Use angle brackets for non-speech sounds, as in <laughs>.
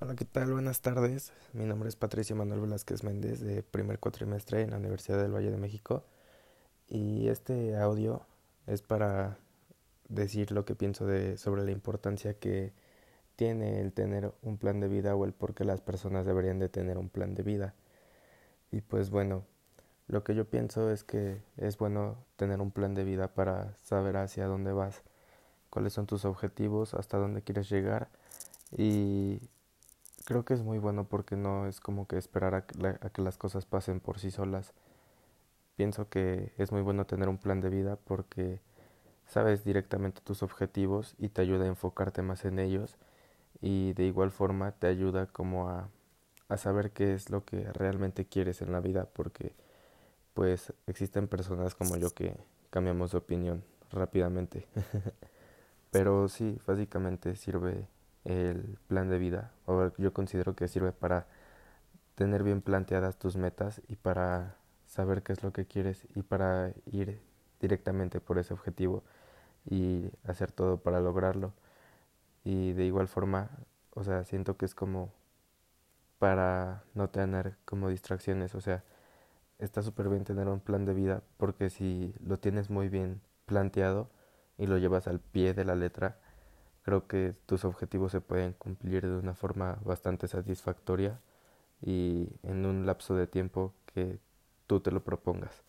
Hola, ¿qué tal? Buenas tardes. Mi nombre es Patricio Manuel Velázquez Méndez de primer cuatrimestre en la Universidad del Valle de México y este audio es para decir lo que pienso de sobre la importancia que tiene el tener un plan de vida o el por qué las personas deberían de tener un plan de vida. Y pues bueno, lo que yo pienso es que es bueno tener un plan de vida para saber hacia dónde vas, cuáles son tus objetivos, hasta dónde quieres llegar y creo que es muy bueno porque no es como que esperar a que, a que las cosas pasen por sí solas. Pienso que es muy bueno tener un plan de vida porque sabes directamente tus objetivos y te ayuda a enfocarte más en ellos y de igual forma te ayuda como a, a saber qué es lo que realmente quieres en la vida porque pues existen personas como yo que cambiamos de opinión rápidamente. <laughs> Pero sí, básicamente sirve el plan de vida, o yo considero que sirve para tener bien planteadas tus metas y para saber qué es lo que quieres y para ir directamente por ese objetivo y hacer todo para lograrlo. Y de igual forma, o sea, siento que es como para no tener como distracciones, o sea, está súper bien tener un plan de vida porque si lo tienes muy bien planteado y lo llevas al pie de la letra, creo que tus objetivos se pueden cumplir de una forma bastante satisfactoria y en un lapso de tiempo que tú te lo propongas.